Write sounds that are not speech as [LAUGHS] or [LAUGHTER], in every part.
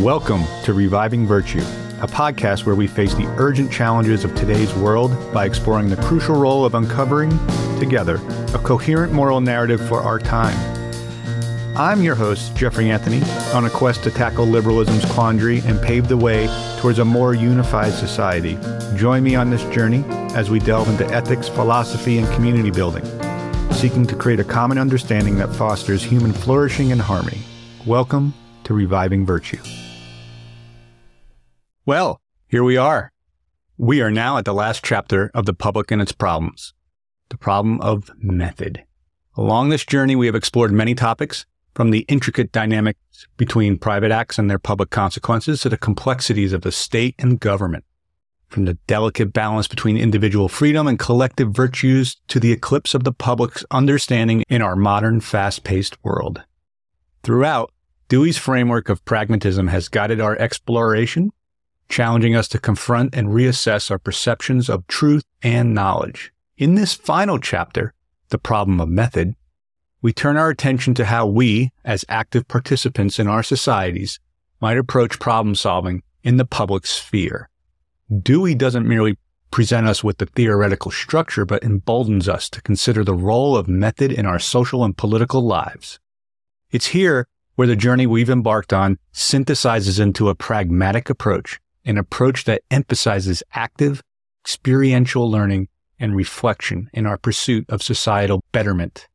Welcome to Reviving Virtue, a podcast where we face the urgent challenges of today's world by exploring the crucial role of uncovering, together, a coherent moral narrative for our time. I'm your host, Jeffrey Anthony, on a quest to tackle liberalism's quandary and pave the way towards a more unified society. Join me on this journey as we delve into ethics, philosophy, and community building, seeking to create a common understanding that fosters human flourishing and harmony. Welcome to Reviving Virtue. Well, here we are. We are now at the last chapter of The Public and Its Problems, the problem of method. Along this journey, we have explored many topics, from the intricate dynamics between private acts and their public consequences to the complexities of the state and government, from the delicate balance between individual freedom and collective virtues to the eclipse of the public's understanding in our modern, fast paced world. Throughout, Dewey's framework of pragmatism has guided our exploration challenging us to confront and reassess our perceptions of truth and knowledge. In this final chapter, The Problem of Method, we turn our attention to how we, as active participants in our societies, might approach problem solving in the public sphere. Dewey doesn't merely present us with the theoretical structure, but emboldens us to consider the role of method in our social and political lives. It's here where the journey we've embarked on synthesizes into a pragmatic approach an approach that emphasizes active, experiential learning and reflection in our pursuit of societal betterment.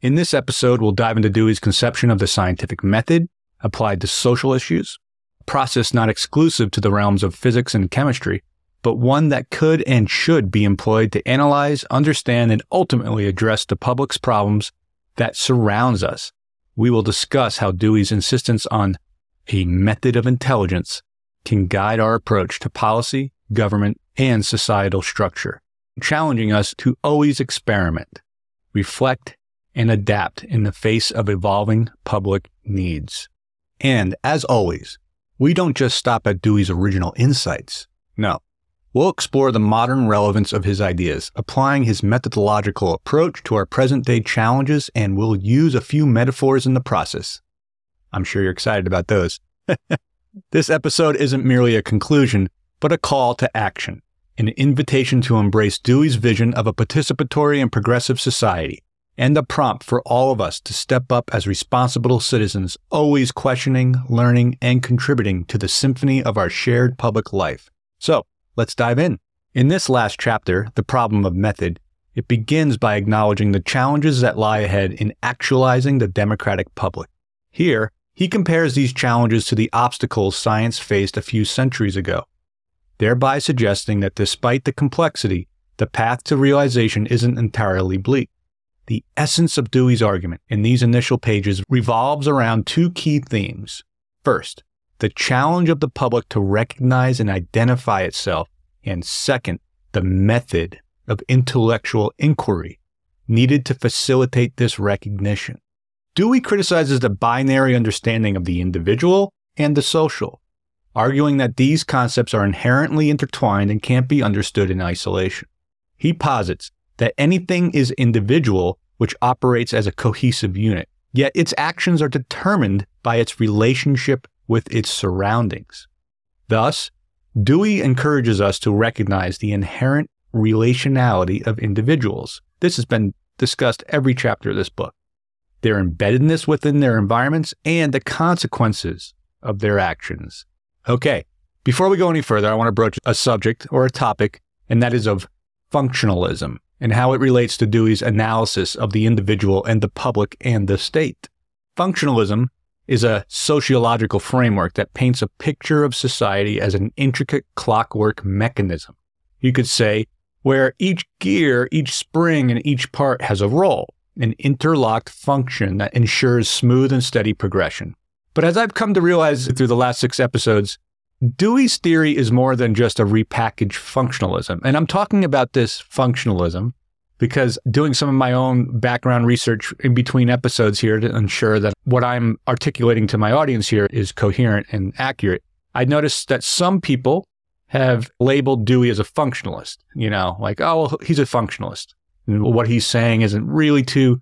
In this episode, we'll dive into Dewey's conception of the scientific method applied to social issues, a process not exclusive to the realms of physics and chemistry, but one that could and should be employed to analyze, understand, and ultimately address the public's problems that surrounds us. We will discuss how Dewey's insistence on a method of intelligence can guide our approach to policy, government, and societal structure, challenging us to always experiment, reflect, and adapt in the face of evolving public needs. And as always, we don't just stop at Dewey's original insights. No, we'll explore the modern relevance of his ideas, applying his methodological approach to our present day challenges, and we'll use a few metaphors in the process. I'm sure you're excited about those. [LAUGHS] This episode isn't merely a conclusion, but a call to action, an invitation to embrace Dewey's vision of a participatory and progressive society, and a prompt for all of us to step up as responsible citizens, always questioning, learning, and contributing to the symphony of our shared public life. So, let's dive in. In this last chapter, The Problem of Method, it begins by acknowledging the challenges that lie ahead in actualizing the democratic public. Here, he compares these challenges to the obstacles science faced a few centuries ago, thereby suggesting that despite the complexity, the path to realization isn't entirely bleak. The essence of Dewey's argument in these initial pages revolves around two key themes. First, the challenge of the public to recognize and identify itself, and second, the method of intellectual inquiry needed to facilitate this recognition. Dewey criticizes the binary understanding of the individual and the social, arguing that these concepts are inherently intertwined and can't be understood in isolation. He posits that anything is individual which operates as a cohesive unit, yet its actions are determined by its relationship with its surroundings. Thus, Dewey encourages us to recognize the inherent relationality of individuals. This has been discussed every chapter of this book their embeddedness within their environments, and the consequences of their actions. Okay, before we go any further, I want to broach a subject or a topic, and that is of functionalism and how it relates to Dewey's analysis of the individual and the public and the state. Functionalism is a sociological framework that paints a picture of society as an intricate clockwork mechanism. You could say where each gear, each spring, and each part has a role an interlocked function that ensures smooth and steady progression. But as I've come to realize through the last six episodes, Dewey's theory is more than just a repackaged functionalism. And I'm talking about this functionalism because doing some of my own background research in between episodes here to ensure that what I'm articulating to my audience here is coherent and accurate, I noticed that some people have labeled Dewey as a functionalist, you know, like, oh, well, he's a functionalist Mm-hmm. what he's saying isn't really too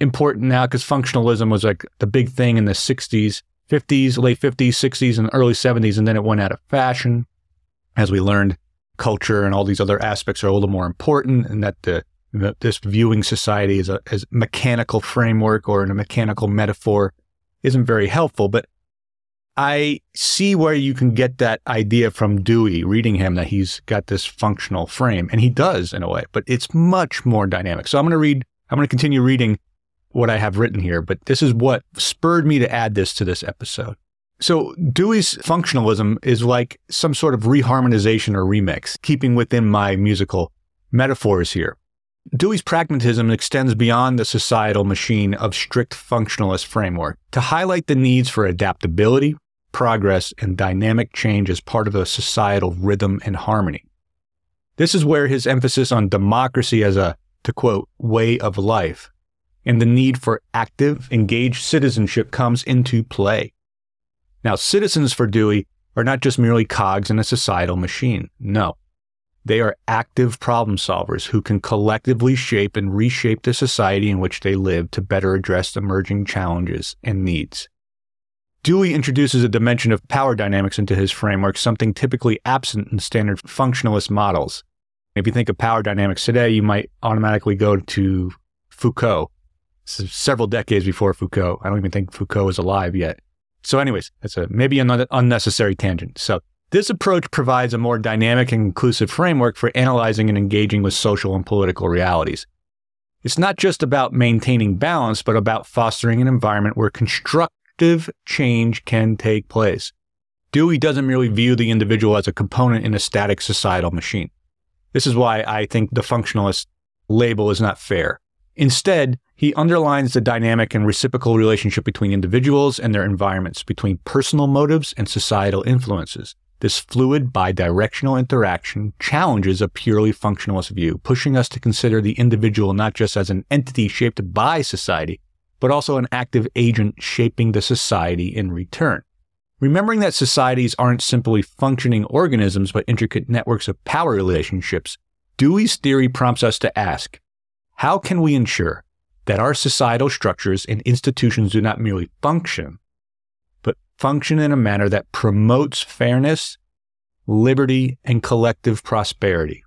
important now because functionalism was like the big thing in the 60s. 50s, late 50s, 60s, and early 70s, and then it went out of fashion. As we learned, culture and all these other aspects are a little more important, and that the, the this viewing society as a as mechanical framework or in a mechanical metaphor isn't very helpful. But I see where you can get that idea from Dewey, reading him, that he's got this functional frame, and he does in a way, but it's much more dynamic. So I'm going to read, I'm going to continue reading what I have written here, but this is what spurred me to add this to this episode. So Dewey's functionalism is like some sort of reharmonization or remix, keeping within my musical metaphors here. Dewey's pragmatism extends beyond the societal machine of strict functionalist framework to highlight the needs for adaptability, progress, and dynamic change as part of a societal rhythm and harmony. This is where his emphasis on democracy as a, to quote, way of life and the need for active, engaged citizenship comes into play. Now, citizens for Dewey are not just merely cogs in a societal machine. No. They are active problem solvers who can collectively shape and reshape the society in which they live to better address emerging challenges and needs. Dewey introduces a dimension of power dynamics into his framework, something typically absent in standard functionalist models. If you think of power dynamics today, you might automatically go to Foucault, several decades before Foucault. I don't even think Foucault is alive yet. So, anyways, that's a maybe an unnecessary tangent. So, this approach provides a more dynamic and inclusive framework for analyzing and engaging with social and political realities. It's not just about maintaining balance, but about fostering an environment where construct active change can take place. Dewey doesn't merely view the individual as a component in a static societal machine. This is why I think the functionalist label is not fair. Instead, he underlines the dynamic and reciprocal relationship between individuals and their environments, between personal motives and societal influences. This fluid bidirectional interaction challenges a purely functionalist view, pushing us to consider the individual not just as an entity shaped by society, but also an active agent shaping the society in return. Remembering that societies aren't simply functioning organisms, but intricate networks of power relationships, Dewey's theory prompts us to ask how can we ensure that our societal structures and institutions do not merely function, but function in a manner that promotes fairness, liberty, and collective prosperity?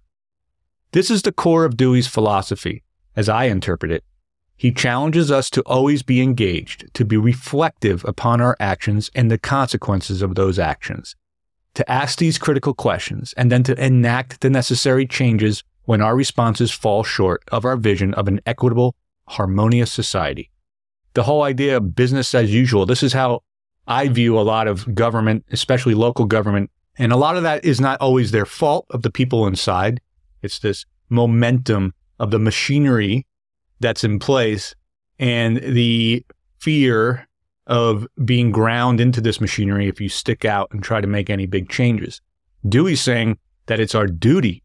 This is the core of Dewey's philosophy, as I interpret it, he challenges us to always be engaged, to be reflective upon our actions and the consequences of those actions, to ask these critical questions, and then to enact the necessary changes when our responses fall short of our vision of an equitable, harmonious society. The whole idea of business as usual, this is how I view a lot of government, especially local government. And a lot of that is not always their fault of the people inside. It's this momentum of the machinery that's in place and the fear of being ground into this machinery if you stick out and try to make any big changes. Dewey's saying that it's our duty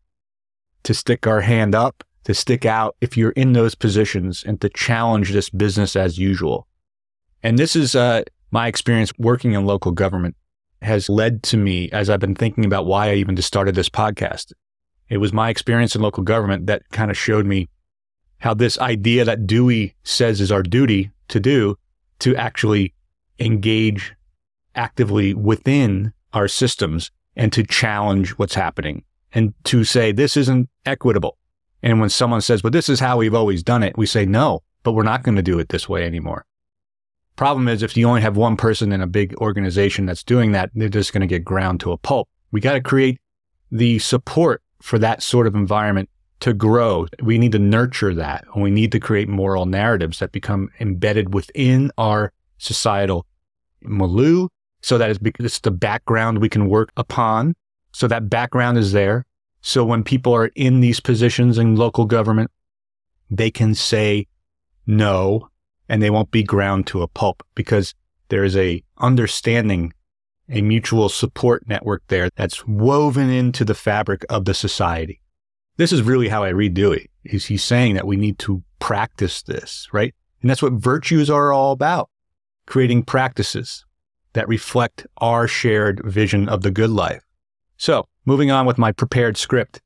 to stick our hand up, to stick out if you're in those positions and to challenge this business as usual. And this is uh, my experience working in local government has led to me as I've been thinking about why I even just started this podcast. It was my experience in local government that kind of showed me how this idea that Dewey says is our duty to do to actually engage actively within our systems and to challenge what's happening and to say this isn't equitable. And when someone says, well, this is how we've always done it, we say, no, but we're not going to do it this way anymore. Problem is, if you only have one person in a big organization that's doing that, they're just going to get ground to a pulp. We got to create the support for that sort of environment to grow. We need to nurture that. And we need to create moral narratives that become embedded within our societal milieu so that it's the background we can work upon. So that background is there. So when people are in these positions in local government, they can say no and they won't be ground to a pulp because there is a understanding, a mutual support network there that's woven into the fabric of the society. This is really how I read Dewey. Is he's saying that we need to practice this, right? And that's what virtues are all about. Creating practices that reflect our shared vision of the good life. So, moving on with my prepared script.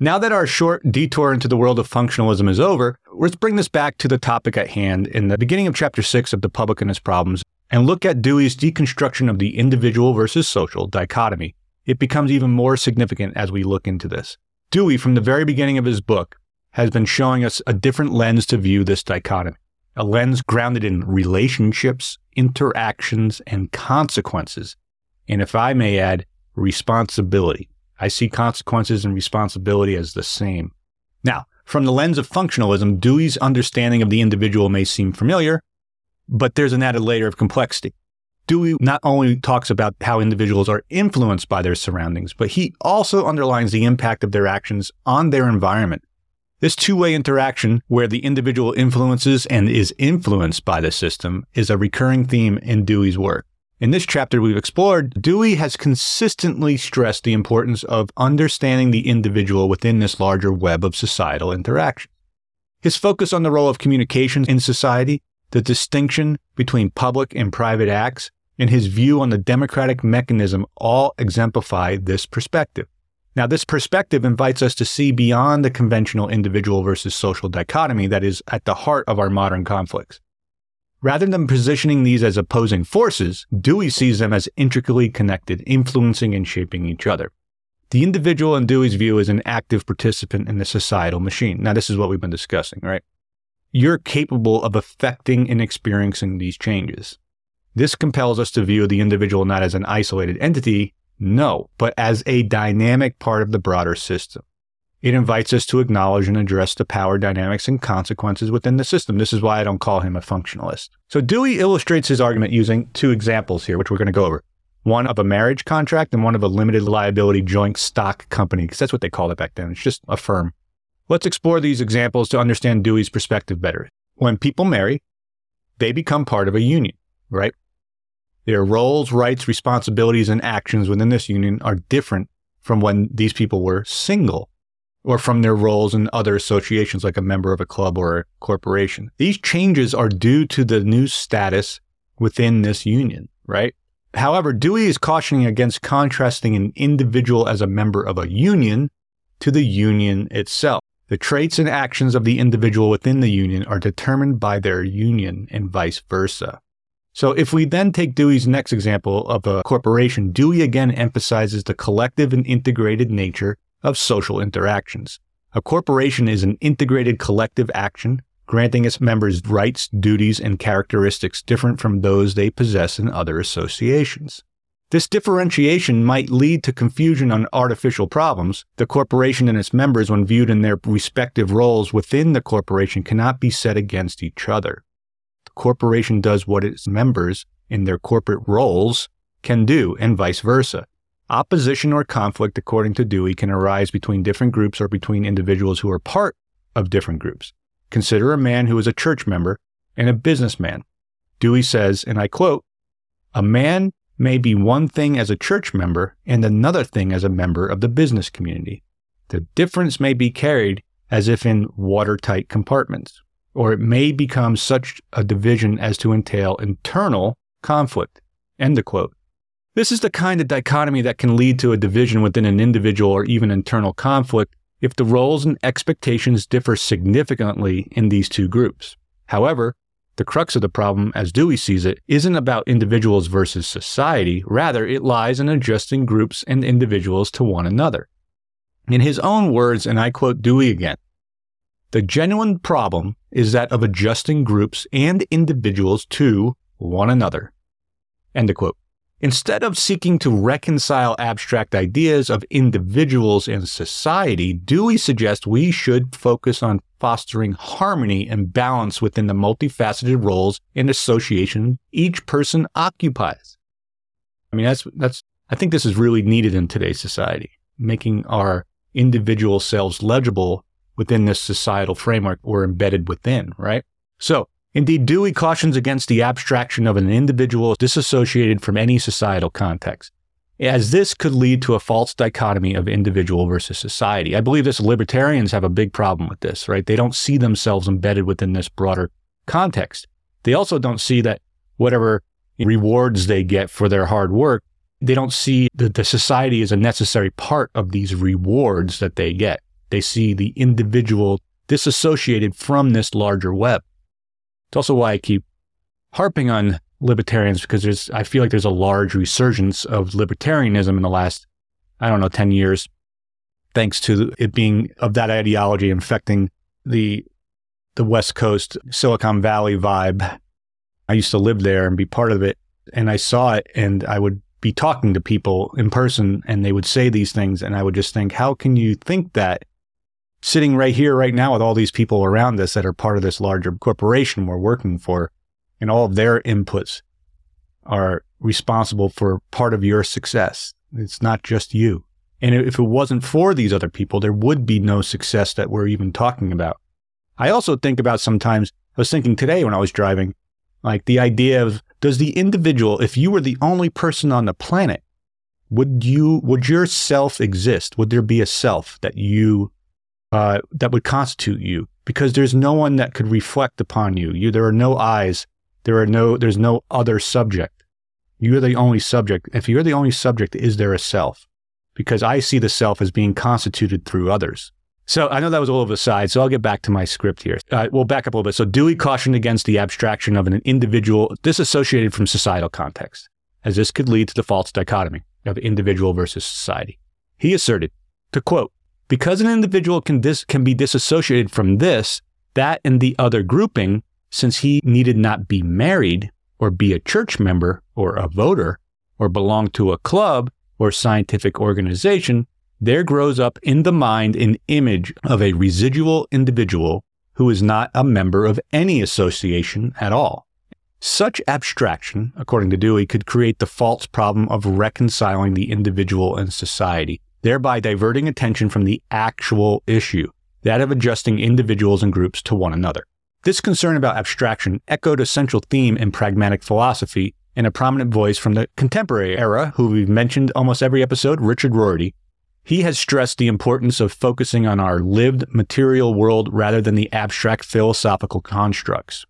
Now that our short detour into the world of functionalism is over, let's bring this back to the topic at hand. In the beginning of chapter six of The Public and Its Problems, and look at Dewey's deconstruction of the individual versus social dichotomy, it becomes even more significant as we look into this. Dewey, from the very beginning of his book, has been showing us a different lens to view this dichotomy, a lens grounded in relationships, interactions, and consequences. And if I may add, responsibility. I see consequences and responsibility as the same. Now, from the lens of functionalism, Dewey's understanding of the individual may seem familiar, but there's an added layer of complexity. Dewey not only talks about how individuals are influenced by their surroundings, but he also underlines the impact of their actions on their environment. This two way interaction, where the individual influences and is influenced by the system, is a recurring theme in Dewey's work. In this chapter we've explored, Dewey has consistently stressed the importance of understanding the individual within this larger web of societal interaction. His focus on the role of communication in society, the distinction between public and private acts, and his view on the democratic mechanism all exemplify this perspective. Now, this perspective invites us to see beyond the conventional individual versus social dichotomy that is at the heart of our modern conflicts. Rather than positioning these as opposing forces, Dewey sees them as intricately connected, influencing and shaping each other. The individual in Dewey's view is an active participant in the societal machine. Now, this is what we've been discussing, right? You're capable of affecting and experiencing these changes. This compels us to view the individual not as an isolated entity, no, but as a dynamic part of the broader system. It invites us to acknowledge and address the power dynamics and consequences within the system. This is why I don't call him a functionalist. So Dewey illustrates his argument using two examples here, which we're going to go over. One of a marriage contract and one of a limited liability joint stock company, because that's what they called it back then. It's just a firm. Let's explore these examples to understand Dewey's perspective better. When people marry, they become part of a union, right? Their roles, rights, responsibilities, and actions within this union are different from when these people were single or from their roles in other associations like a member of a club or a corporation. These changes are due to the new status within this union, right? However, Dewey is cautioning against contrasting an individual as a member of a union to the union itself. The traits and actions of the individual within the union are determined by their union and vice versa. So if we then take Dewey's next example of a corporation, Dewey again emphasizes the collective and integrated nature of social interactions. A corporation is an integrated collective action, granting its members rights, duties, and characteristics different from those they possess in other associations. This differentiation might lead to confusion on artificial problems. The corporation and its members, when viewed in their respective roles within the corporation, cannot be set against each other corporation does what its members in their corporate roles can do, and vice versa. Opposition or conflict, according to Dewey, can arise between different groups or between individuals who are part of different groups. Consider a man who is a church member and a businessman. Dewey says, and I quote, A man may be one thing as a church member and another thing as a member of the business community. The difference may be carried as if in watertight compartments or it may become such a division as to entail internal conflict. End quote. This is the kind of dichotomy that can lead to a division within an individual or even internal conflict if the roles and expectations differ significantly in these two groups. However, the crux of the problem, as Dewey sees it, isn't about individuals versus society. Rather, it lies in adjusting groups and individuals to one another. In his own words, and I quote Dewey again, the genuine problem is that of adjusting groups and individuals to one another. End quote. Instead of seeking to reconcile abstract ideas of individuals and society, Dewey suggests we should focus on fostering harmony and balance within the multifaceted roles and association each person occupies. I mean, that's, that's, I think this is really needed in today's society, making our individual selves legible within this societal framework we're embedded within, right? So, indeed, Dewey cautions against the abstraction of an individual disassociated from any societal context, as this could lead to a false dichotomy of individual versus society. I believe this libertarians have a big problem with this, right? They don't see themselves embedded within this broader context. They also don't see that whatever rewards they get for their hard work, they don't see that the society is a necessary part of these rewards that they get. They see the individual disassociated from this larger web. It's also why I keep harping on libertarians because there's I feel like there's a large resurgence of libertarianism in the last I don't know 10 years thanks to it being of that ideology infecting the the West Coast Silicon Valley vibe. I used to live there and be part of it and I saw it and I would be talking to people in person and they would say these things and I would just think how can you think that sitting right here right now with all these people around us that are part of this larger corporation we're working for and all of their inputs are responsible for part of your success. It's not just you. And if it wasn't for these other people, there would be no success that we're even talking about. I also think about sometimes, I was thinking today when I was driving, like the idea of does the individual, if you were the only person on the planet, would you, would your self exist? Would there be a self that you, uh, that would constitute you? Because there's no one that could reflect upon you. You, there are no eyes there are no, there's no other subject. You're the only subject. If you're the only subject, is there a self? Because I see the self as being constituted through others. So I know that was a little of a side, so I'll get back to my script here. Uh, we'll back up a little bit. So Dewey cautioned against the abstraction of an individual disassociated from societal context, as this could lead to the false dichotomy of individual versus society. He asserted, to quote, because an individual can, dis- can be disassociated from this, that, and the other grouping, since he needed not be married or be a church member or a voter or belong to a club or scientific organization, there grows up in the mind an image of a residual individual who is not a member of any association at all. Such abstraction, according to Dewey, could create the false problem of reconciling the individual and society, thereby diverting attention from the actual issue, that of adjusting individuals and groups to one another. This concern about abstraction echoed a central theme in pragmatic philosophy in a prominent voice from the contemporary era, who we've mentioned almost every episode, Richard Rorty. He has stressed the importance of focusing on our lived material world rather than the abstract philosophical constructs.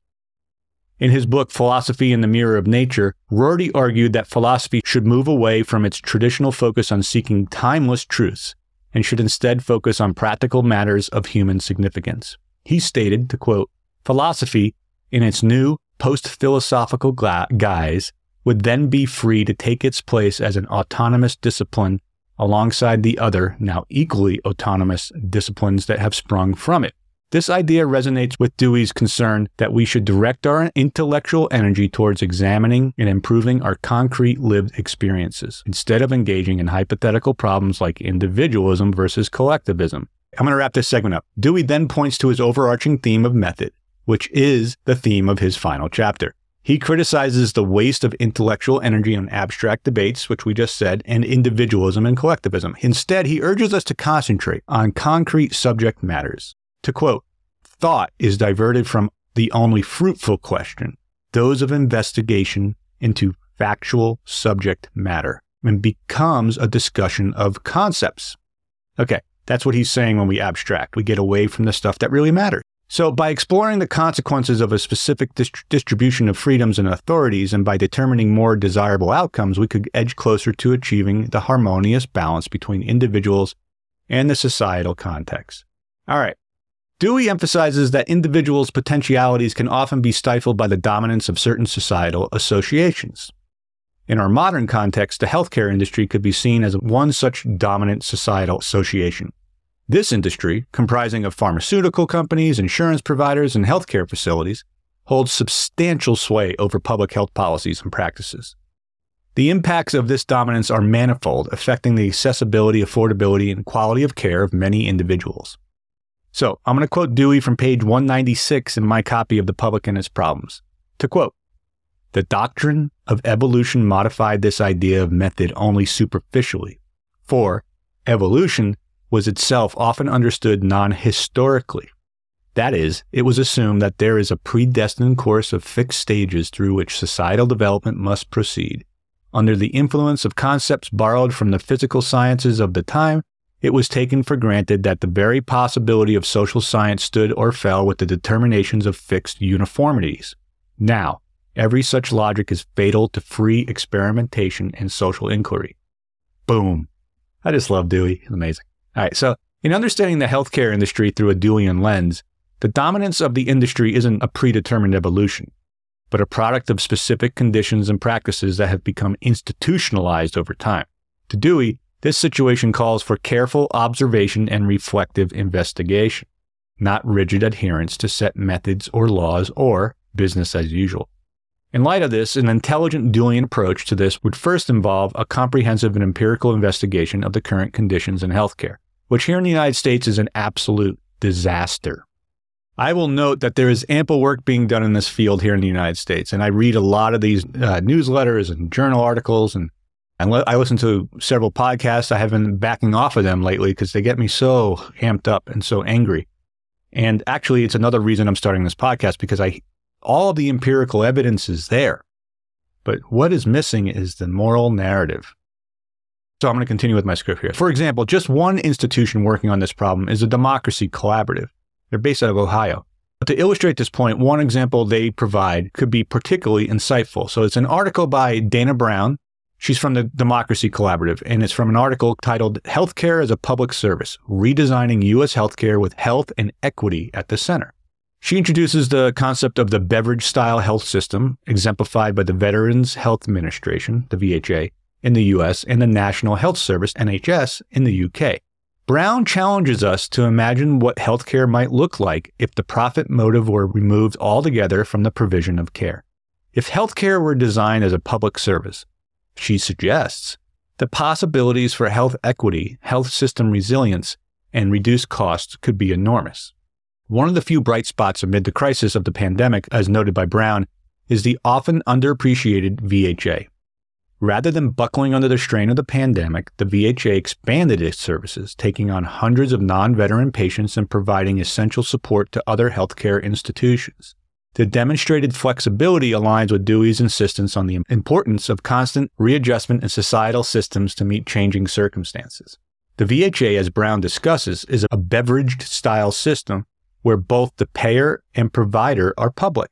In his book, Philosophy and the Mirror of Nature, Rorty argued that philosophy should move away from its traditional focus on seeking timeless truths and should instead focus on practical matters of human significance. He stated, to quote, Philosophy, in its new post philosophical guise, would then be free to take its place as an autonomous discipline alongside the other, now equally autonomous disciplines that have sprung from it. This idea resonates with Dewey's concern that we should direct our intellectual energy towards examining and improving our concrete lived experiences instead of engaging in hypothetical problems like individualism versus collectivism. I'm going to wrap this segment up. Dewey then points to his overarching theme of method which is the theme of his final chapter. He criticizes the waste of intellectual energy on abstract debates, which we just said, and individualism and collectivism. Instead, he urges us to concentrate on concrete subject matters. To quote, thought is diverted from the only fruitful question, those of investigation, into factual subject matter, and becomes a discussion of concepts. Okay, that's what he's saying when we abstract. We get away from the stuff that really matters. So, by exploring the consequences of a specific dist- distribution of freedoms and authorities, and by determining more desirable outcomes, we could edge closer to achieving the harmonious balance between individuals and the societal context. All right. Dewey emphasizes that individuals' potentialities can often be stifled by the dominance of certain societal associations. In our modern context, the healthcare industry could be seen as one such dominant societal association. This industry, comprising of pharmaceutical companies, insurance providers, and healthcare facilities, holds substantial sway over public health policies and practices. The impacts of this dominance are manifold, affecting the accessibility, affordability, and quality of care of many individuals. So, I'm going to quote Dewey from page 196 in my copy of The Public and Its Problems. To quote, the doctrine of evolution modified this idea of method only superficially. For evolution was itself often understood non historically. That is, it was assumed that there is a predestined course of fixed stages through which societal development must proceed. Under the influence of concepts borrowed from the physical sciences of the time, it was taken for granted that the very possibility of social science stood or fell with the determinations of fixed uniformities. Now, every such logic is fatal to free experimentation and social inquiry. Boom. I just love Dewey. He's amazing. All right. So, in understanding the healthcare industry through a Deweyan lens, the dominance of the industry isn't a predetermined evolution. but a product of specific conditions and practices that have become institutionalized over time. To Dewey, this situation calls for careful observation and reflective investigation, not rigid adherence to set methods or laws or business as usual. In light of this, an intelligent Deweyan approach to this would first involve a comprehensive and empirical investigation of the current conditions in healthcare, which here in the United States is an absolute disaster. I will note that there is ample work being done in this field here in the United States, and I read a lot of these uh, newsletters and journal articles, and I listen to several podcasts. I have been backing off of them lately because they get me so amped up and so angry. And actually, it's another reason I'm starting this podcast because I all the empirical evidence is there. But what is missing is the moral narrative. So I'm going to continue with my script here. For example, just one institution working on this problem is the democracy collaborative. They're based out of Ohio. But to illustrate this point, one example they provide could be particularly insightful. So it's an article by Dana Brown. She's from the Democracy Collaborative, and it's from an article titled Healthcare as a Public Service Redesigning U.S. Healthcare with Health and Equity at the Center. She introduces the concept of the Beveridge style health system, exemplified by the Veterans Health Administration, the VHA, in the US and the National Health Service, NHS, in the UK. Brown challenges us to imagine what healthcare might look like if the profit motive were removed altogether from the provision of care. If healthcare were designed as a public service, she suggests, the possibilities for health equity, health system resilience, and reduced costs could be enormous. One of the few bright spots amid the crisis of the pandemic, as noted by Brown, is the often underappreciated VHA. Rather than buckling under the strain of the pandemic, the VHA expanded its services, taking on hundreds of non veteran patients and providing essential support to other healthcare institutions. The demonstrated flexibility aligns with Dewey's insistence on the importance of constant readjustment in societal systems to meet changing circumstances. The VHA, as Brown discusses, is a Beveridge style system where both the payer and provider are public.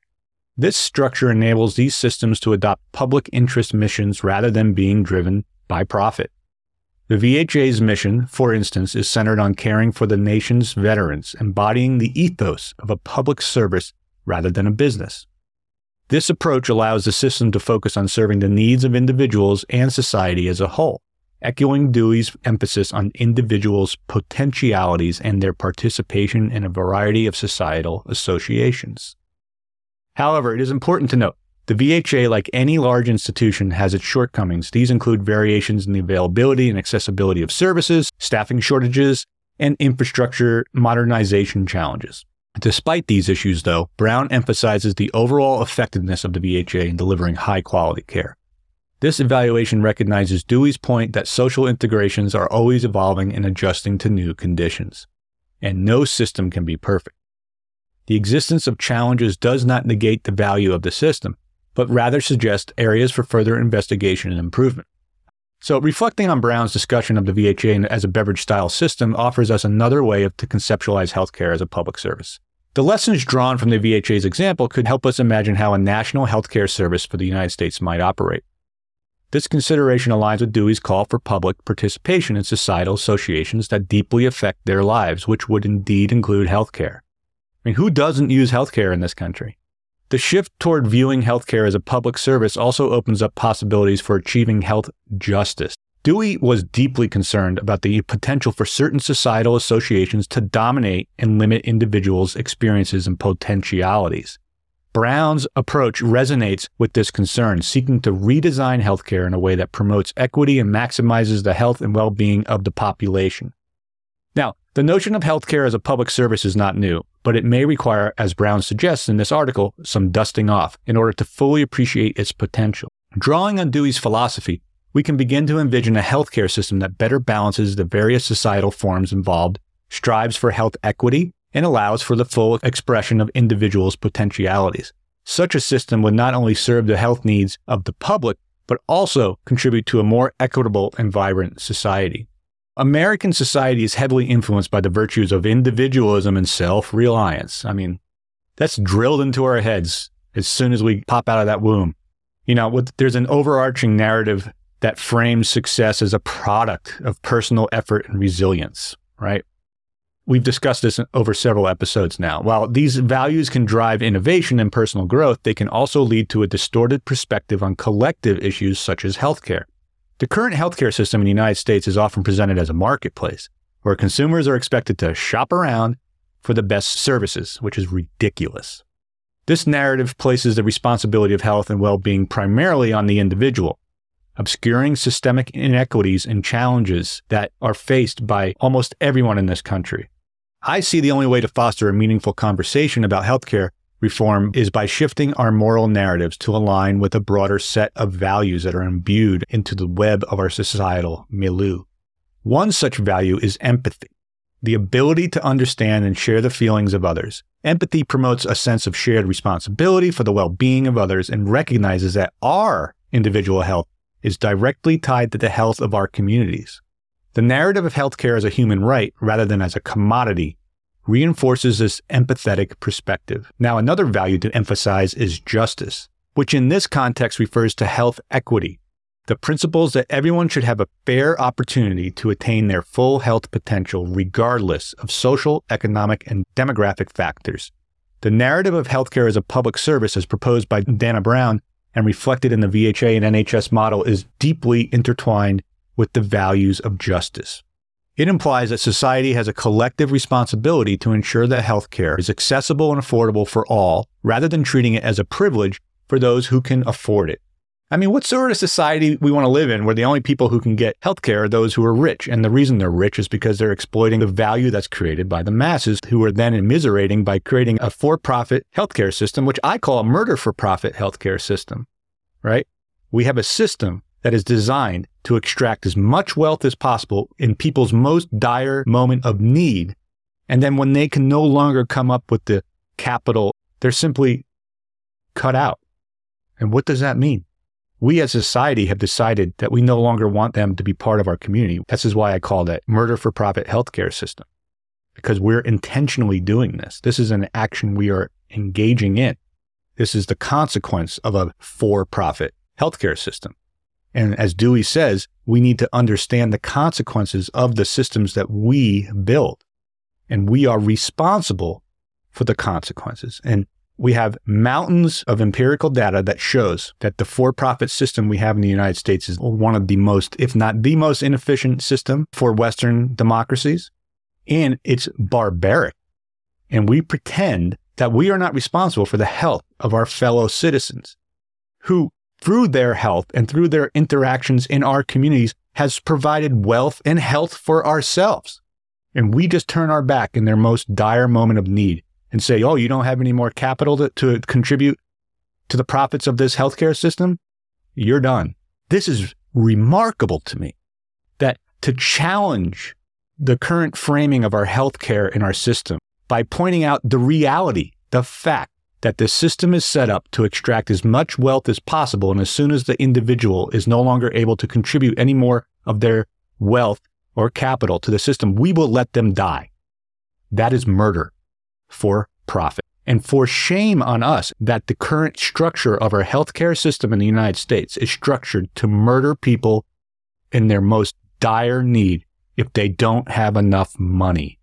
This structure enables these systems to adopt public interest missions rather than being driven by profit. The VHA's mission, for instance, is centered on caring for the nation's veterans, embodying the ethos of a public service rather than a business. This approach allows the system to focus on serving the needs of individuals and society as a whole echoing Dewey's emphasis on individuals' potentialities and their participation in a variety of societal associations. However, it is important to note the VHA, like any large institution, has its shortcomings. These include variations in the availability and accessibility of services, staffing shortages, and infrastructure modernization challenges. Despite these issues, though, Brown emphasizes the overall effectiveness of the VHA in delivering high quality care. This evaluation recognizes Dewey's point that social integrations are always evolving and adjusting to new conditions, and no system can be perfect. The existence of challenges does not negate the value of the system, but rather suggests areas for further investigation and improvement. So, reflecting on Brown's discussion of the VHA as a Beveridge style system offers us another way to conceptualize healthcare as a public service. The lessons drawn from the VHA's example could help us imagine how a national healthcare service for the United States might operate. This consideration aligns with Dewey's call for public participation in societal associations that deeply affect their lives, which would indeed include healthcare. I mean, who doesn't use healthcare in this country? The shift toward viewing healthcare as a public service also opens up possibilities for achieving health justice. Dewey was deeply concerned about the potential for certain societal associations to dominate and limit individuals' experiences and potentialities. Brown's approach resonates with this concern, seeking to redesign healthcare in a way that promotes equity and maximizes the health and well being of the population. Now, the notion of healthcare as a public service is not new, but it may require, as Brown suggests in this article, some dusting off in order to fully appreciate its potential. Drawing on Dewey's philosophy, we can begin to envision a healthcare system that better balances the various societal forms involved, strives for health equity, and allows for the full expression of individuals' potentialities. Such a system would not only serve the health needs of the public, but also contribute to a more equitable and vibrant society. American society is heavily influenced by the virtues of individualism and self reliance. I mean, that's drilled into our heads as soon as we pop out of that womb. You know, there's an overarching narrative that frames success as a product of personal effort and resilience, right? We've discussed this over several episodes now. While these values can drive innovation and personal growth, they can also lead to a distorted perspective on collective issues such as healthcare. The current healthcare system in the United States is often presented as a marketplace where consumers are expected to shop around for the best services, which is ridiculous. This narrative places the responsibility of health and well being primarily on the individual, obscuring systemic inequities and challenges that are faced by almost everyone in this country. I see the only way to foster a meaningful conversation about healthcare reform is by shifting our moral narratives to align with a broader set of values that are imbued into the web of our societal milieu. One such value is empathy, the ability to understand and share the feelings of others. Empathy promotes a sense of shared responsibility for the well being of others and recognizes that our individual health is directly tied to the health of our communities. The narrative of healthcare as a human right rather than as a commodity reinforces this empathetic perspective. Now, another value to emphasize is justice, which in this context refers to health equity, the principles that everyone should have a fair opportunity to attain their full health potential regardless of social, economic, and demographic factors. The narrative of healthcare as a public service as proposed by Dana Brown and reflected in the VHA and NHS model is deeply intertwined with the values of justice. It implies that society has a collective responsibility to ensure that healthcare is accessible and affordable for all, rather than treating it as a privilege for those who can afford it. I mean, what sort of society we want to live in where the only people who can get healthcare are those who are rich? And the reason they're rich is because they're exploiting the value that's created by the masses who are then immiserating by creating a for-profit healthcare system, which I call a murder for profit healthcare system, right? We have a system that is designed to extract as much wealth as possible in people's most dire moment of need. And then when they can no longer come up with the capital, they're simply cut out. And what does that mean? We as society have decided that we no longer want them to be part of our community. This is why I call it murder for profit healthcare system, because we're intentionally doing this. This is an action we are engaging in. This is the consequence of a for profit healthcare system. And as Dewey says, we need to understand the consequences of the systems that we build. And we are responsible for the consequences. And we have mountains of empirical data that shows that the for-profit system we have in the United States is one of the most, if not the most inefficient system for Western democracies. And it's barbaric. And we pretend that we are not responsible for the health of our fellow citizens who through their health and through their interactions in our communities has provided wealth and health for ourselves. And we just turn our back in their most dire moment of need and say, oh, you don't have any more capital to, to contribute to the profits of this healthcare system? You're done. This is remarkable to me that to challenge the current framing of our healthcare in our system by pointing out the reality, the fact that the system is set up to extract as much wealth as possible. And as soon as the individual is no longer able to contribute any more of their wealth or capital to the system, we will let them die. That is murder for profit. And for shame on us that the current structure of our healthcare system in the United States is structured to murder people in their most dire need if they don't have enough money.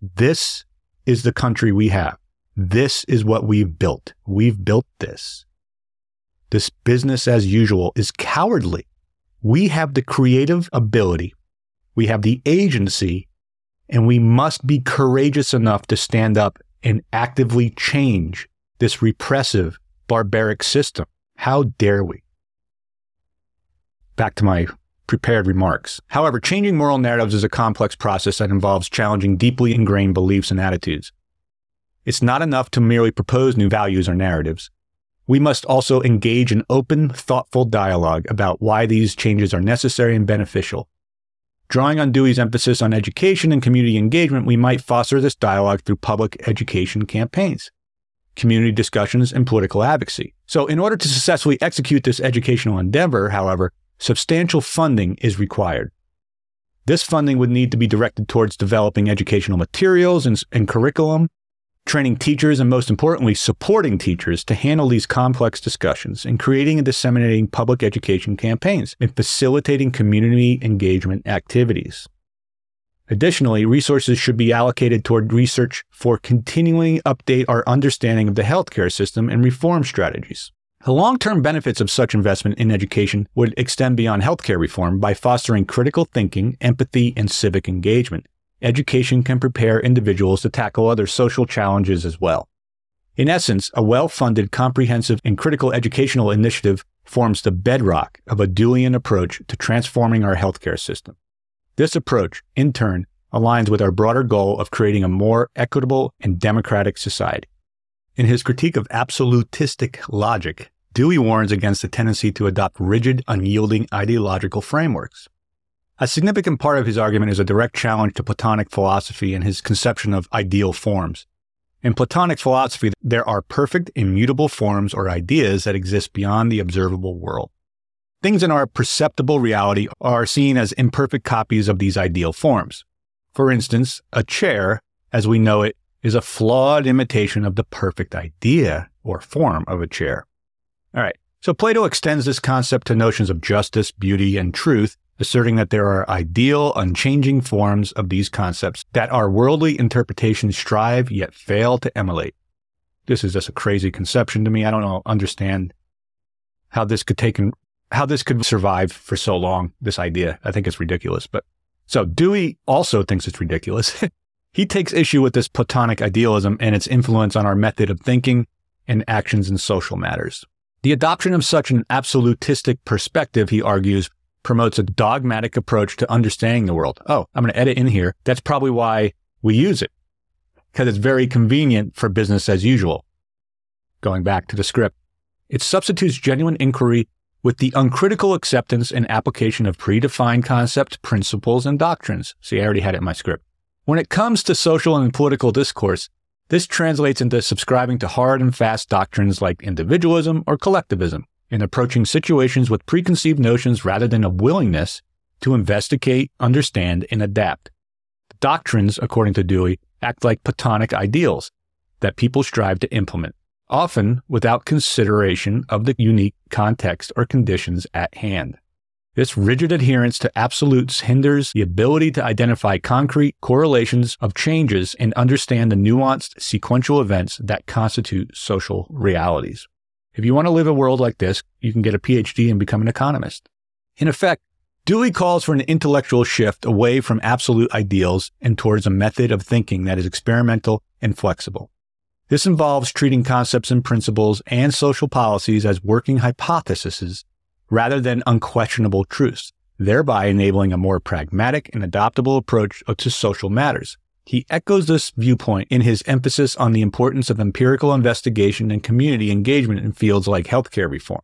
This is the country we have. This is what we've built. We've built this. This business as usual is cowardly. We have the creative ability, we have the agency, and we must be courageous enough to stand up and actively change this repressive, barbaric system. How dare we? Back to my prepared remarks. However, changing moral narratives is a complex process that involves challenging deeply ingrained beliefs and attitudes. It's not enough to merely propose new values or narratives. We must also engage in open, thoughtful dialogue about why these changes are necessary and beneficial. Drawing on Dewey's emphasis on education and community engagement, we might foster this dialogue through public education campaigns, community discussions, and political advocacy. So, in order to successfully execute this educational endeavor, however, substantial funding is required. This funding would need to be directed towards developing educational materials and, and curriculum, training teachers, and most importantly, supporting teachers to handle these complex discussions and creating and disseminating public education campaigns and facilitating community engagement activities. Additionally, resources should be allocated toward research for continuing update our understanding of the healthcare system and reform strategies. The long term benefits of such investment in education would extend beyond healthcare reform by fostering critical thinking, empathy, and civic engagement. Education can prepare individuals to tackle other social challenges as well. In essence, a well funded, comprehensive, and critical educational initiative forms the bedrock of a Deweyan approach to transforming our healthcare system. This approach, in turn, aligns with our broader goal of creating a more equitable and democratic society. In his critique of absolutistic logic, Dewey warns against the tendency to adopt rigid, unyielding ideological frameworks. A significant part of his argument is a direct challenge to Platonic philosophy and his conception of ideal forms. In Platonic philosophy, there are perfect, immutable forms or ideas that exist beyond the observable world. Things in our perceptible reality are seen as imperfect copies of these ideal forms. For instance, a chair, as we know it, is a flawed imitation of the perfect idea or form of a chair. All right. So Plato extends this concept to notions of justice, beauty, and truth, asserting that there are ideal, unchanging forms of these concepts that our worldly interpretations strive yet fail to emulate. This is just a crazy conception to me. I don't know, understand how this could take in, how this could survive for so long. This idea, I think it's ridiculous. But so Dewey also thinks it's ridiculous. [LAUGHS] He takes issue with this Platonic idealism and its influence on our method of thinking and actions in social matters. The adoption of such an absolutistic perspective, he argues, promotes a dogmatic approach to understanding the world. Oh, I'm going to edit in here. That's probably why we use it, because it's very convenient for business as usual. Going back to the script, it substitutes genuine inquiry with the uncritical acceptance and application of predefined concepts, principles, and doctrines. See, I already had it in my script. When it comes to social and political discourse, this translates into subscribing to hard and fast doctrines like individualism or collectivism in approaching situations with preconceived notions rather than a willingness to investigate, understand, and adapt. The doctrines, according to Dewey, act like Platonic ideals that people strive to implement, often without consideration of the unique context or conditions at hand. This rigid adherence to absolutes hinders the ability to identify concrete correlations of changes and understand the nuanced sequential events that constitute social realities. If you want to live a world like this, you can get a PhD and become an economist. In effect, Dewey calls for an intellectual shift away from absolute ideals and towards a method of thinking that is experimental and flexible. This involves treating concepts and principles and social policies as working hypotheses rather than unquestionable truths, thereby enabling a more pragmatic and adoptable approach to social matters. He echoes this viewpoint in his emphasis on the importance of empirical investigation and community engagement in fields like healthcare reform.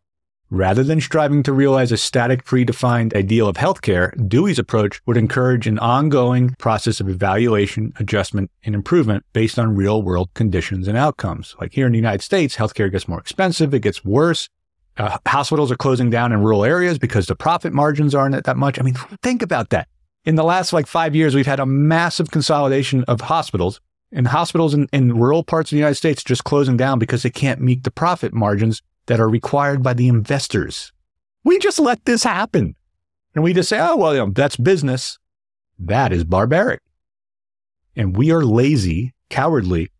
Rather than striving to realize a static, predefined ideal of healthcare, Dewey's approach would encourage an ongoing process of evaluation, adjustment, and improvement based on real world conditions and outcomes. Like here in the United States, healthcare gets more expensive, it gets worse, uh, hospitals are closing down in rural areas because the profit margins aren't that much. I mean, think about that. In the last like five years, we've had a massive consolidation of hospitals and hospitals in, in rural parts of the United States just closing down because they can't meet the profit margins that are required by the investors. We just let this happen. And we just say, oh, well, you know, that's business. That is barbaric. And we are lazy, cowardly,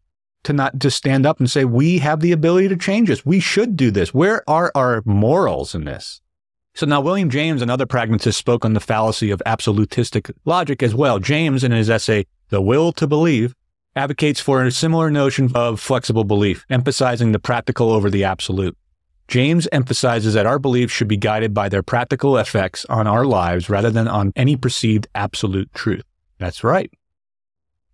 to not just stand up and say, we have the ability to change this. We should do this. Where are our morals in this? So now William James, and other pragmatists spoke on the fallacy of absolutistic logic as well. James, in his essay, The Will to Believe, advocates for a similar notion of flexible belief, emphasizing the practical over the absolute. James emphasizes that our beliefs should be guided by their practical effects on our lives rather than on any perceived absolute truth. That's right.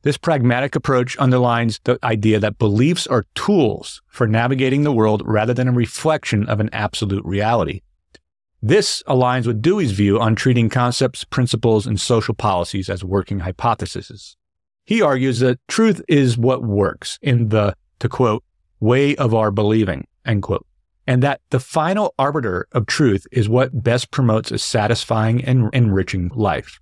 This pragmatic approach underlines the idea that beliefs are tools for navigating the world rather than a reflection of an absolute reality. This aligns with Dewey's view on treating concepts, principles, and social policies as working hypotheses. He argues that truth is what works in the, to quote, way of our believing, end quote, and that the final arbiter of truth is what best promotes a satisfying and enriching life.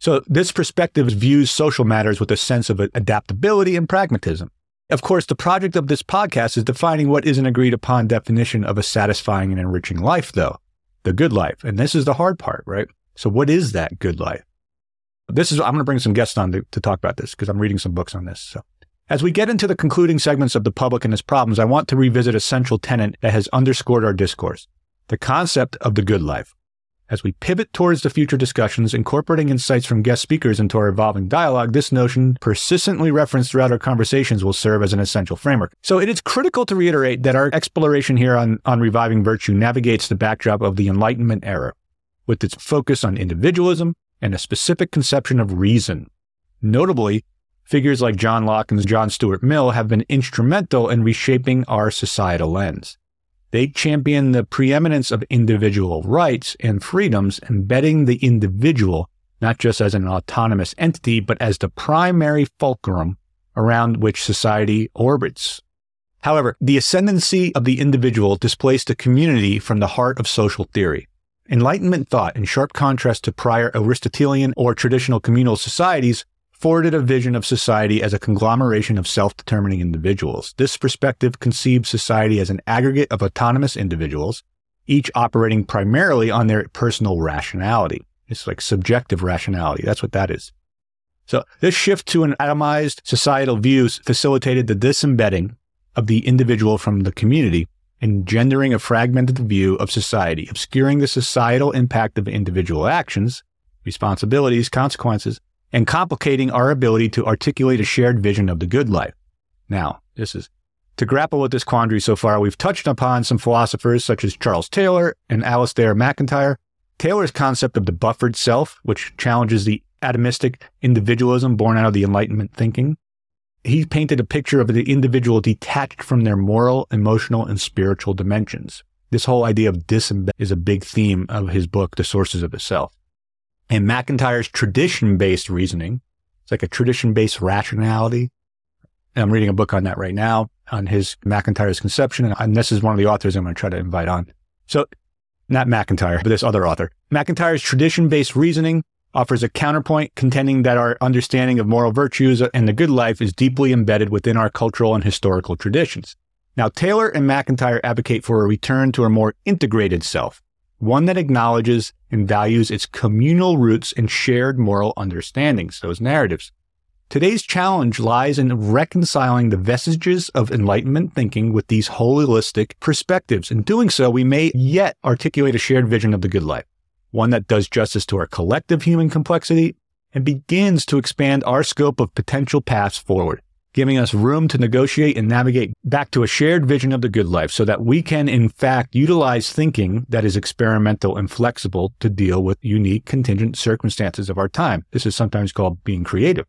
So this perspective views social matters with a sense of adaptability and pragmatism. Of course, the project of this podcast is defining what is an agreed upon definition of a satisfying and enriching life, though, the good life. And this is the hard part, right? So what is that good life? This is, I'm going to bring some guests on to, to talk about this because I'm reading some books on this. So as we get into the concluding segments of the public and its problems, I want to revisit a central tenet that has underscored our discourse, the concept of the good life. As we pivot towards the future discussions, incorporating insights from guest speakers into our evolving dialogue, this notion, persistently referenced throughout our conversations, will serve as an essential framework. So it is critical to reiterate that our exploration here on, on reviving virtue navigates the backdrop of the Enlightenment era, with its focus on individualism and a specific conception of reason. Notably, figures like John Locke and John Stuart Mill have been instrumental in reshaping our societal lens. They champion the preeminence of individual rights and freedoms, embedding the individual not just as an autonomous entity, but as the primary fulcrum around which society orbits. However, the ascendancy of the individual displaced the community from the heart of social theory. Enlightenment thought, in sharp contrast to prior Aristotelian or traditional communal societies, forwarded a vision of society as a conglomeration of self determining individuals. This perspective conceived society as an aggregate of autonomous individuals, each operating primarily on their personal rationality. It's like subjective rationality. That's what that is. So this shift to an atomized societal views facilitated the disembedding of the individual from the community, engendering a fragmented view of society, obscuring the societal impact of individual actions, responsibilities, consequences, and complicating our ability to articulate a shared vision of the good life. Now, this is to grapple with this quandary so far, we've touched upon some philosophers such as Charles Taylor and Alasdair MacIntyre. Taylor's concept of the buffered self, which challenges the atomistic individualism born out of the Enlightenment thinking. He painted a picture of the individual detached from their moral, emotional, and spiritual dimensions. This whole idea of disembed is a big theme of his book, The Sources of the Self and MacIntyre's tradition based reasoning. It's like a tradition based rationality. And I'm reading a book on that right now on his MacIntyre's conception. And this is one of the authors I'm going to try to invite on. So not MacIntyre, but this other author. MacIntyre's tradition based reasoning offers a counterpoint contending that our understanding of moral virtues and the good life is deeply embedded within our cultural and historical traditions. Now, Taylor and MacIntyre advocate for a return to a more integrated self, one that acknowledges and values its communal roots and shared moral understandings, those narratives. Today's challenge lies in reconciling the vestiges of Enlightenment thinking with these holistic perspectives. In doing so, we may yet articulate a shared vision of the good life, one that does justice to our collective human complexity and begins to expand our scope of potential paths forward giving us room to negotiate and navigate back to a shared vision of the good life so that we can, in fact, utilize thinking that is experimental and flexible to deal with unique contingent circumstances of our time. This is sometimes called being creative.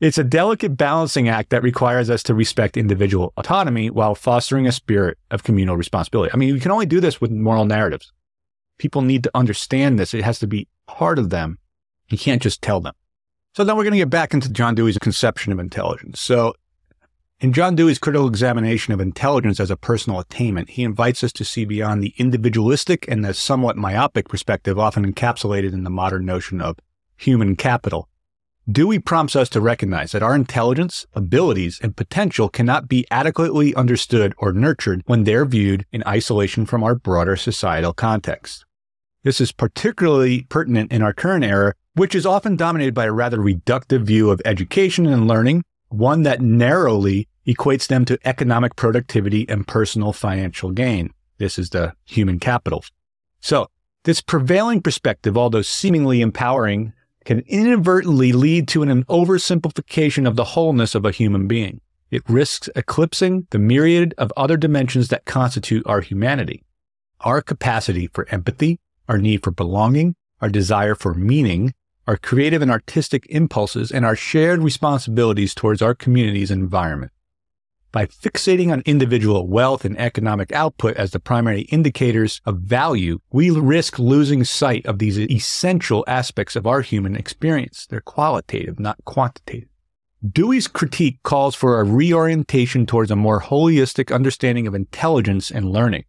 It's a delicate balancing act that requires us to respect individual autonomy while fostering a spirit of communal responsibility. I mean, you can only do this with moral narratives. People need to understand this. It has to be part of them. You can't just tell them. So then we're going to get back into John Dewey's conception of intelligence. So in John Dewey's critical examination of intelligence as a personal attainment, he invites us to see beyond the individualistic and the somewhat myopic perspective often encapsulated in the modern notion of human capital. Dewey prompts us to recognize that our intelligence, abilities, and potential cannot be adequately understood or nurtured when they're viewed in isolation from our broader societal context. This is particularly pertinent in our current era, which is often dominated by a rather reductive view of education and learning, one that narrowly equates them to economic productivity and personal financial gain. This is the human capital. So this prevailing perspective, although seemingly empowering, can inadvertently lead to an oversimplification of the wholeness of a human being. It risks eclipsing the myriad of other dimensions that constitute our humanity. Our capacity for empathy, our need for belonging, our desire for meaning, our creative and artistic impulses, and our shared responsibilities towards our communities and environment. By fixating on individual wealth and economic output as the primary indicators of value, we risk losing sight of these essential aspects of our human experience. They're qualitative, not quantitative. Dewey's critique calls for a reorientation towards a more holistic understanding of intelligence and learning,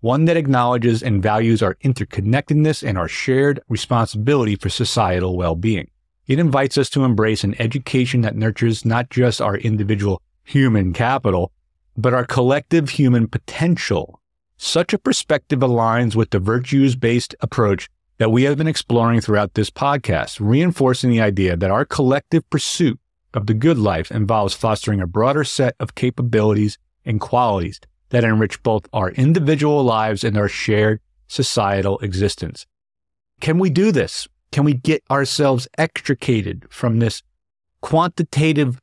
one that acknowledges and values our interconnectedness and our shared responsibility for societal well-being. It invites us to embrace an education that nurtures not just our individual human capital, but our collective human potential. Such a perspective aligns with the virtues based approach that we have been exploring throughout this podcast, reinforcing the idea that our collective pursuit of the good life involves fostering a broader set of capabilities and qualities that enrich both our individual lives and our shared societal existence. Can we do this? Can we get ourselves extricated from this quantitative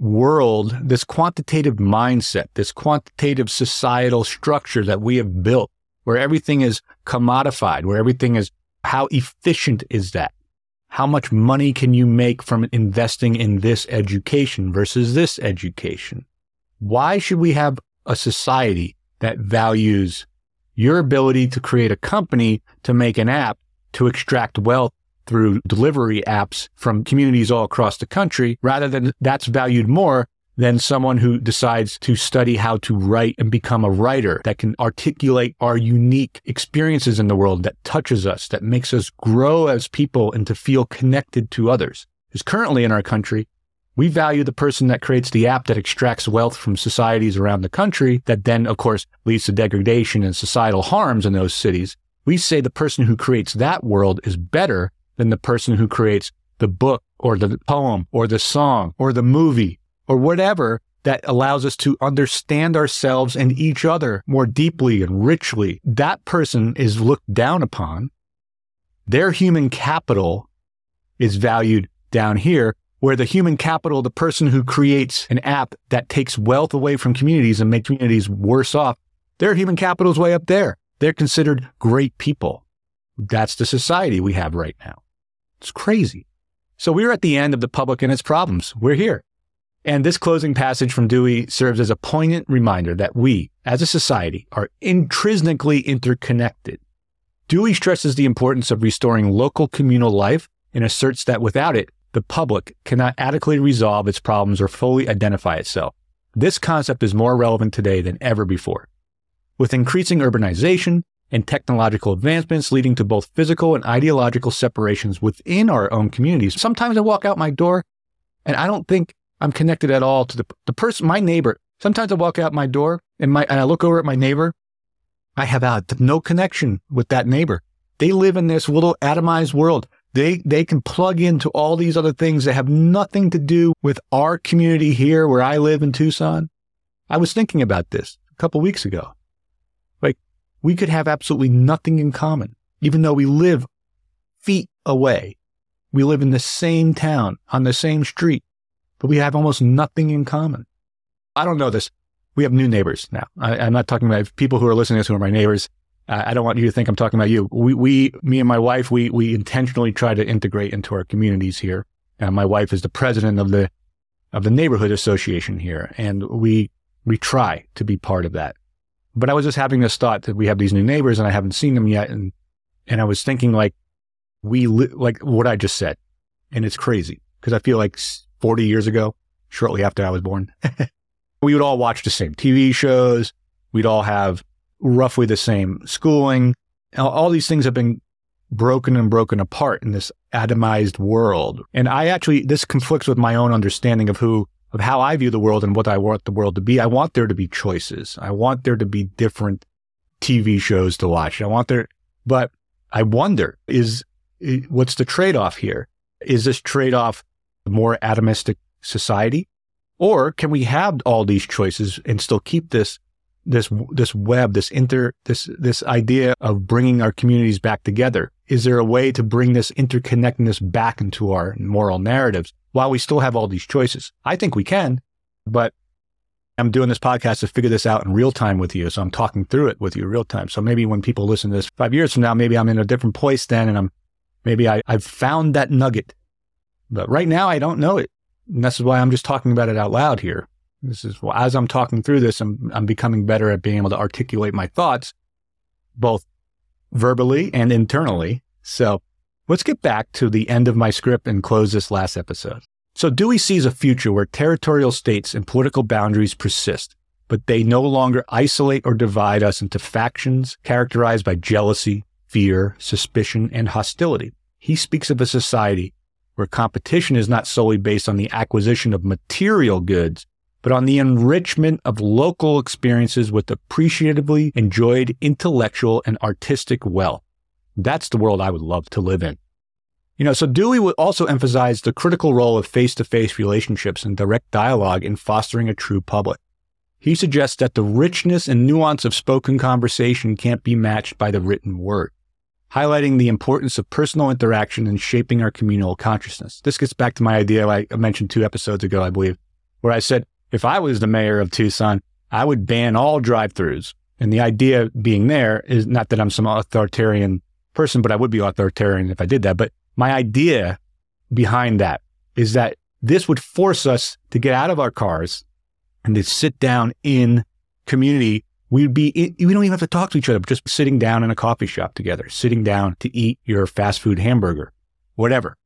world, this quantitative mindset, this quantitative societal structure that we have built where everything is commodified, where everything is how efficient is that? How much money can you make from investing in this education versus this education? Why should we have a society that values your ability to create a company to make an app to extract wealth through delivery apps from communities all across the country rather than that's valued more than someone who decides to study how to write and become a writer that can articulate our unique experiences in the world that touches us, that makes us grow as people and to feel connected to others. Because currently in our country, we value the person that creates the app that extracts wealth from societies around the country that then, of course, leads to degradation and societal harms in those cities. We say the person who creates that world is better than the person who creates the book or the poem or the song or the movie or whatever that allows us to understand ourselves and each other more deeply and richly. That person is looked down upon. Their human capital is valued down here where the human capital, the person who creates an app that takes wealth away from communities and makes communities worse off, their human capital is way up there. They're considered great people. That's the society we have right now. It's crazy. So we're at the end of the public and its problems. We're here. And this closing passage from Dewey serves as a poignant reminder that we, as a society, are intrinsically interconnected. Dewey stresses the importance of restoring local communal life and asserts that without it, the public cannot adequately resolve its problems or fully identify itself. This concept is more relevant today than ever before. With increasing urbanization and technological advancements leading to both physical and ideological separations within our own communities, sometimes I walk out my door and I don't think I'm connected at all to the, the person, my neighbor. Sometimes I walk out my door and, my, and I look over at my neighbor. I have no connection with that neighbor. They live in this little atomized world. They, they can plug into all these other things that have nothing to do with our community here where I live in Tucson. I was thinking about this a couple weeks ago. We could have absolutely nothing in common, even though we live feet away. We live in the same town on the same street, but we have almost nothing in common. I don't know this. We have new neighbors now. I, am not talking about people who are listening to this who are my neighbors. I don't want you to think I'm talking about you. We, we, me and my wife, we, we intentionally try to integrate into our communities here. And my wife is the president of the, of the neighborhood association here. And we, we try to be part of that. But I was just having this thought that we have these new neighbors and I haven't seen them yet. And, and I was thinking like, we, li- like what I just said. And it's crazy because I feel like 40 years ago, shortly after I was born, [LAUGHS] we would all watch the same TV shows. We'd all have roughly the same schooling. All these things have been broken and broken apart in this atomized world. And I actually, this conflicts with my own understanding of who, of how I view the world and what I want the world to be. I want there to be choices. I want there to be different TV shows to watch. I want there, but I wonder is, what's the trade off here? Is this trade off a more atomistic society? Or can we have all these choices and still keep this this this web, this inter this this idea of bringing our communities back together? Is there a way to bring this interconnectedness back into our moral narratives while we still have all these choices? I think we can, but I'm doing this podcast to figure this out in real time with you. So I'm talking through it with you real time. So maybe when people listen to this five years from now, maybe I'm in a different place then and I'm maybe I, I've found that nugget. But right now I don't know it. And this is why I'm just talking about it out loud here. This is well, as I'm talking through this, I'm, I'm becoming better at being able to articulate my thoughts, both verbally and internally. So let's get back to the end of my script and close this last episode. So Dewey sees a future where territorial states and political boundaries persist, but they no longer isolate or divide us into factions characterized by jealousy, fear, suspicion, and hostility. He speaks of a society where competition is not solely based on the acquisition of material goods, but on the enrichment of local experiences with appreciatively enjoyed intellectual and artistic wealth. That's the world I would love to live in. You know, so Dewey would also emphasize the critical role of face to face relationships and direct dialogue in fostering a true public. He suggests that the richness and nuance of spoken conversation can't be matched by the written word, highlighting the importance of personal interaction in shaping our communal consciousness. This gets back to my idea I mentioned two episodes ago, I believe, where I said, if I was the mayor of Tucson, I would ban all drive throughs. And the idea being there is not that I'm some authoritarian person, but I would be authoritarian if I did that. But my idea behind that is that this would force us to get out of our cars and to sit down in community. We'd be, we don't even have to talk to each other, just sitting down in a coffee shop together, sitting down to eat your fast food hamburger, whatever.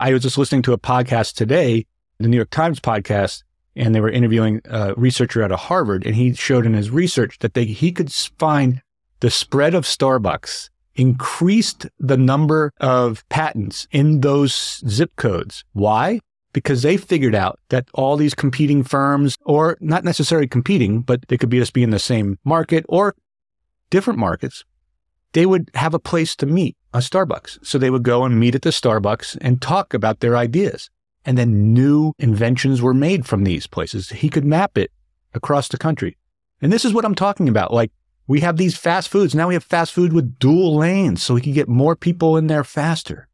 I was just listening to a podcast today, the New York Times podcast, and they were interviewing a researcher out of Harvard. And he showed in his research that they, he could find the spread of Starbucks increased the number of patents in those zip codes. Why? Because they figured out that all these competing firms, or not necessarily competing, but they could be just be in the same market or different markets, they would have a place to meet, a Starbucks. So they would go and meet at the Starbucks and talk about their ideas. And then new inventions were made from these places. He could map it across the country. And this is what I'm talking about. Like we have these fast foods. Now we have fast food with dual lanes so we can get more people in there faster.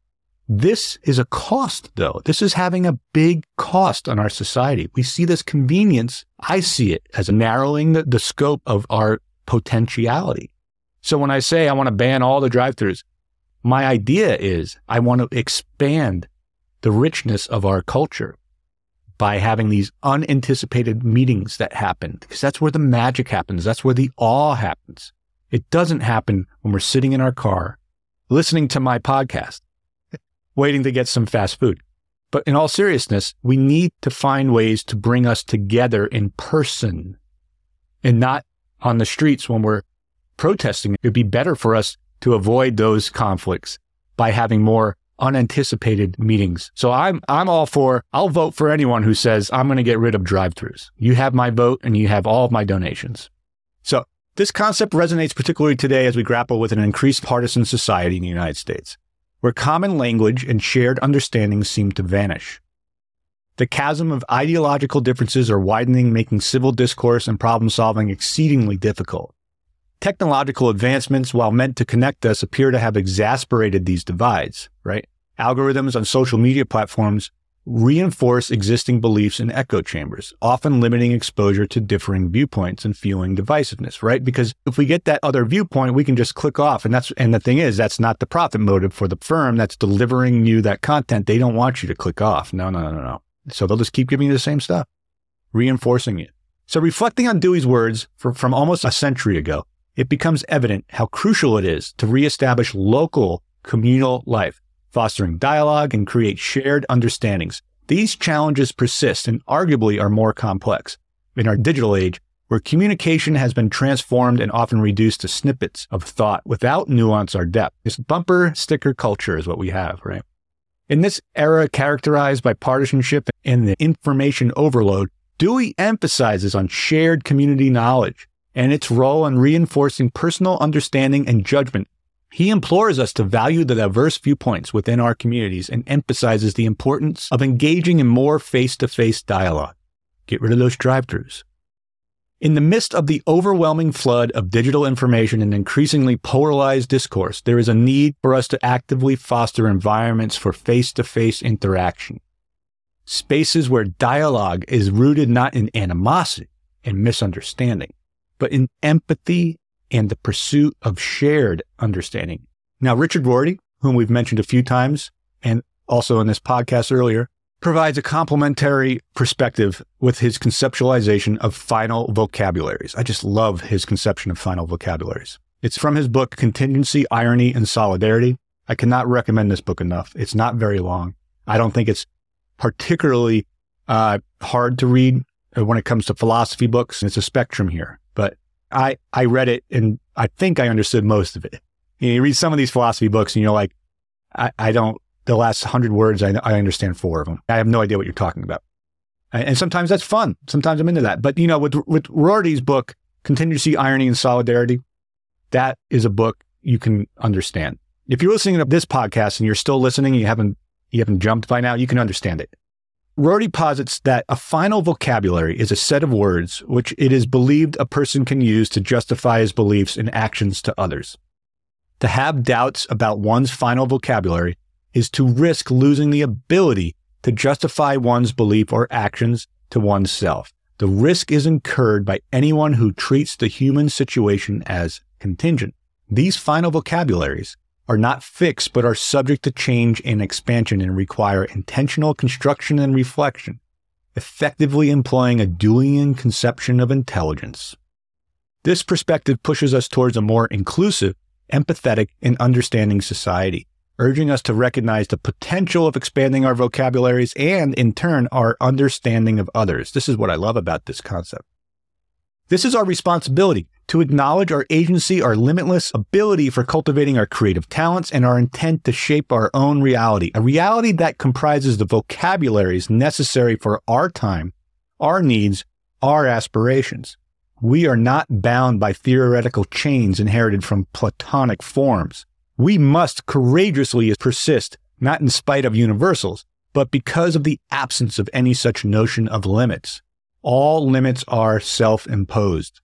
This is a cost though. This is having a big cost on our society. We see this convenience. I see it as narrowing the, the scope of our potentiality. So when I say I want to ban all the drive throughs, my idea is I want to expand the richness of our culture by having these unanticipated meetings that happen, because that's where the magic happens. That's where the awe happens. It doesn't happen when we're sitting in our car listening to my podcast, [LAUGHS] waiting to get some fast food. But in all seriousness, we need to find ways to bring us together in person and not on the streets when we're protesting. It'd be better for us to avoid those conflicts by having more unanticipated meetings. So I'm I'm all for I'll vote for anyone who says I'm going to get rid of drive-throughs. You have my vote and you have all of my donations. So this concept resonates particularly today as we grapple with an increased partisan society in the United States, where common language and shared understandings seem to vanish. The chasm of ideological differences are widening, making civil discourse and problem solving exceedingly difficult. Technological advancements, while meant to connect us, appear to have exasperated these divides, right? Algorithms on social media platforms reinforce existing beliefs in echo chambers, often limiting exposure to differing viewpoints and fueling divisiveness, right? Because if we get that other viewpoint, we can just click off. And that's, and the thing is, that's not the profit motive for the firm that's delivering you that content. They don't want you to click off. No, no, no, no. So they'll just keep giving you the same stuff, reinforcing it. So reflecting on Dewey's words for, from almost a century ago, it becomes evident how crucial it is to reestablish local communal life, fostering dialogue and create shared understandings. These challenges persist and arguably are more complex. In our digital age, where communication has been transformed and often reduced to snippets of thought without nuance or depth. This bumper sticker culture is what we have, right? In this era characterized by partisanship and the information overload, Dewey emphasizes on shared community knowledge, and its role in reinforcing personal understanding and judgment. He implores us to value the diverse viewpoints within our communities and emphasizes the importance of engaging in more face to face dialogue. Get rid of those drive throughs. In the midst of the overwhelming flood of digital information and increasingly polarized discourse, there is a need for us to actively foster environments for face to face interaction. Spaces where dialogue is rooted not in animosity and misunderstanding, but in empathy and the pursuit of shared understanding. Now, Richard Rorty, whom we've mentioned a few times and also in this podcast earlier, provides a complementary perspective with his conceptualization of final vocabularies. I just love his conception of final vocabularies. It's from his book, Contingency, Irony, and Solidarity. I cannot recommend this book enough. It's not very long. I don't think it's particularly uh, hard to read when it comes to philosophy books. It's a spectrum here. I, I read it and I think I understood most of it. You, know, you read some of these philosophy books and you're like, I, I don't, the last hundred words, I, I understand four of them. I have no idea what you're talking about. And sometimes that's fun. Sometimes I'm into that. But, you know, with, with Rorty's book, Contingency, Irony, and Solidarity, that is a book you can understand. If you're listening to this podcast and you're still listening, you haven't you haven't jumped by now, you can understand it. Rorty posits that a final vocabulary is a set of words which it is believed a person can use to justify his beliefs and actions to others. To have doubts about one's final vocabulary is to risk losing the ability to justify one's belief or actions to oneself. The risk is incurred by anyone who treats the human situation as contingent. These final vocabularies are not fixed but are subject to change and expansion and require intentional construction and reflection, effectively employing a Deweyan conception of intelligence. This perspective pushes us towards a more inclusive, empathetic, and understanding society urging us to recognize the potential of expanding our vocabularies and, in turn, our understanding of others. This is what I love about this concept. This is our responsibility to acknowledge our agency, our limitless ability for cultivating our creative talents, and our intent to shape our own reality, a reality that comprises the vocabularies necessary for our time, our needs, our aspirations. We are not bound by theoretical chains inherited from Platonic forms. We must courageously persist, not in spite of universals, but because of the absence of any such notion of limits. All limits are self imposed.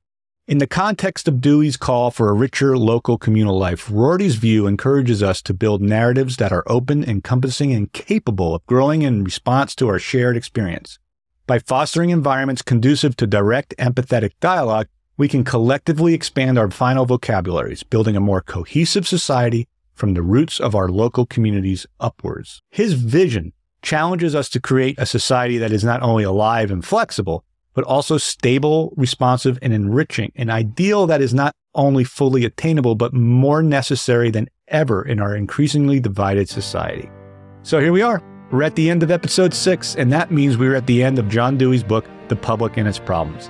In the context of Dewey's call for a richer local communal life, Rorty's view encourages us to build narratives that are open, encompassing, and capable of growing in response to our shared experience. By fostering environments conducive to direct, empathetic dialogue, we can collectively expand our final vocabularies, building a more cohesive society from the roots of our local communities upwards. His vision challenges us to create a society that is not only alive and flexible, but also stable, responsive, and enriching, an ideal that is not only fully attainable, but more necessary than ever in our increasingly divided society. So here we are. We're at the end of episode six, and that means we're at the end of John Dewey's book, The Public and Its Problems.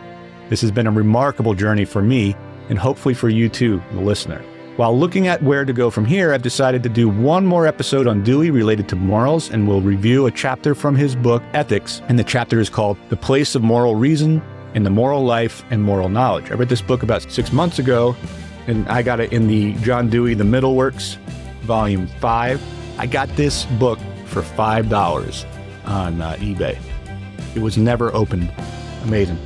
This has been a remarkable journey for me and hopefully for you too, the listener. While looking at where to go from here, I've decided to do one more episode on Dewey related to morals, and we'll review a chapter from his book, Ethics, and the chapter is called The Place of Moral Reason in the Moral Life and Moral Knowledge. I read this book about six months ago, and I got it in the John Dewey, The Middle Works, Volume 5. I got this book for $5 on uh, eBay. It was never opened. Amazing.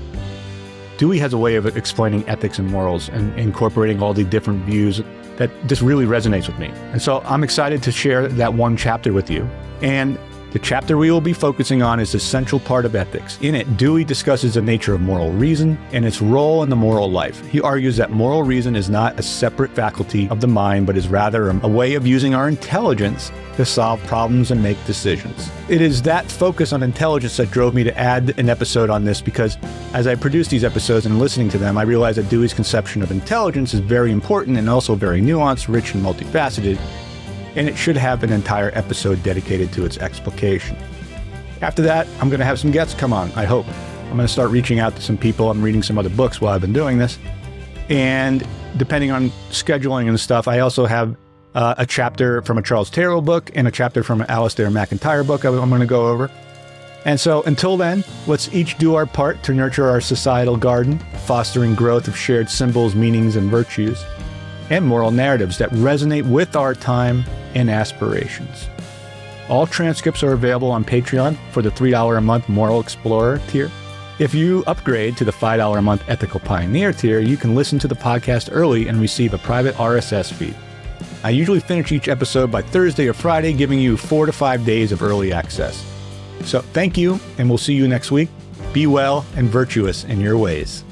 Dewey has a way of explaining ethics and morals and incorporating all the different views that just really resonates with me. And so I'm excited to share that one chapter with you. And the chapter we will be focusing on is the central part of ethics. In it, Dewey discusses the nature of moral reason and its role in the moral life. He argues that moral reason is not a separate faculty of the mind, but is rather a way of using our intelligence to solve problems and make decisions. It is that focus on intelligence that drove me to add an episode on this because as I produce these episodes and listening to them, I realize that Dewey's conception of intelligence is very important and also very nuanced, rich, and multifaceted and it should have an entire episode dedicated to its explication. After that, I'm going to have some guests come on, I hope. I'm going to start reaching out to some people. I'm reading some other books while I've been doing this. And depending on scheduling and stuff, I also have uh, a chapter from a Charles Taylor book and a chapter from an Alasdair MacIntyre book I'm going to go over. And so until then, let's each do our part to nurture our societal garden, fostering growth of shared symbols, meanings, and virtues, and moral narratives that resonate with our time and aspirations. All transcripts are available on Patreon for the $3 a month Moral Explorer tier. If you upgrade to the $5 a month Ethical Pioneer tier, you can listen to the podcast early and receive a private RSS feed. I usually finish each episode by Thursday or Friday, giving you four to five days of early access. So thank you, and we'll see you next week. Be well and virtuous in your ways.